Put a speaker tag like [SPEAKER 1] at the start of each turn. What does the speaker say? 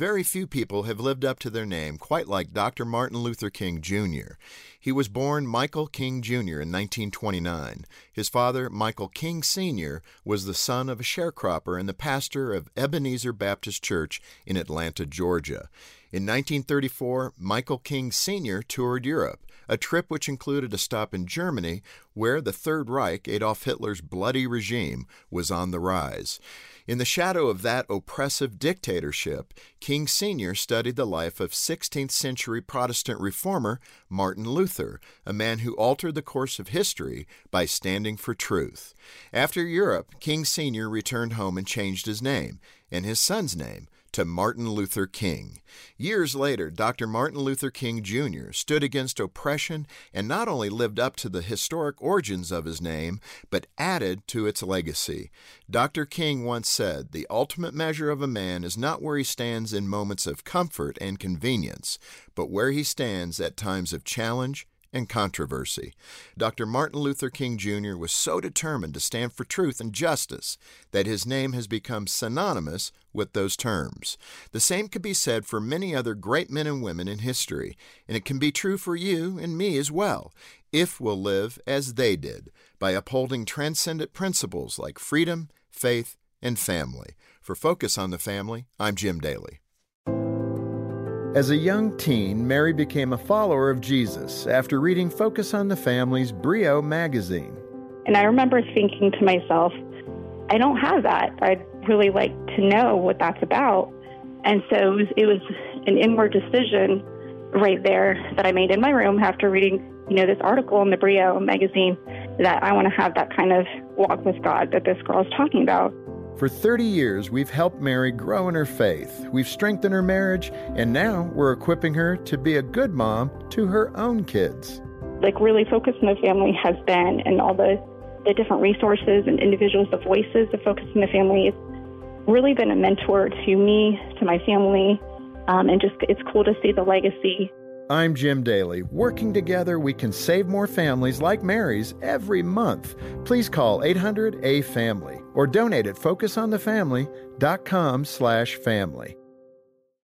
[SPEAKER 1] Very few people have lived up to their name quite like Dr. Martin Luther King Jr. He was born Michael King Jr. in 1929. His father, Michael King Sr., was the son of a sharecropper and the pastor of Ebenezer Baptist Church in Atlanta, Georgia. In 1934, Michael King Sr. toured Europe, a trip which included a stop in Germany, where the Third Reich, Adolf Hitler's bloody regime, was on the rise. In the shadow of that oppressive dictatorship, King Sr. studied the life of 16th century Protestant reformer Martin Luther, a man who altered the course of history by standing for truth. After Europe, King Sr. returned home and changed his name, and his son's name, to Martin Luther King. Years later, Dr. Martin Luther King Jr. stood against oppression and not only lived up to the historic origins of his name, but added to its legacy. Dr. King once said, The ultimate measure of a man is not where he stands in moments of comfort and convenience, but where he stands at times of challenge and controversy. Dr. Martin Luther King Jr. was so determined to stand for truth and justice that his name has become synonymous with those terms. The same could be said for many other great men and women in history, and it can be true for you and me as well, if we'll live as they did, by upholding transcendent principles like freedom, faith, and family. For Focus on the Family, I'm Jim Daly. As a young teen, Mary became a follower of Jesus after reading Focus on the Family's Brio magazine.
[SPEAKER 2] And I remember thinking to myself, I don't have that. I'd really like to know what that's about. And so it was, it was an inward decision right there that I made in my room after reading, you know, this article in the Brio magazine that I want to have that kind of walk with God that this girl is talking about.
[SPEAKER 1] For 30 years, we've helped Mary grow in her faith. We've strengthened her marriage, and now we're equipping her to be a good mom to her own kids.
[SPEAKER 2] Like, really focus on the family has been, and all the, the different resources and individuals, the voices of Focus on the Family, it's really been a mentor to me, to my family, um, and just it's cool to see the legacy
[SPEAKER 1] I'm Jim Daly. Working together, we can save more families like Mary's every month. Please call 800-A-FAMILY or donate at focusonthefamily.com slash family.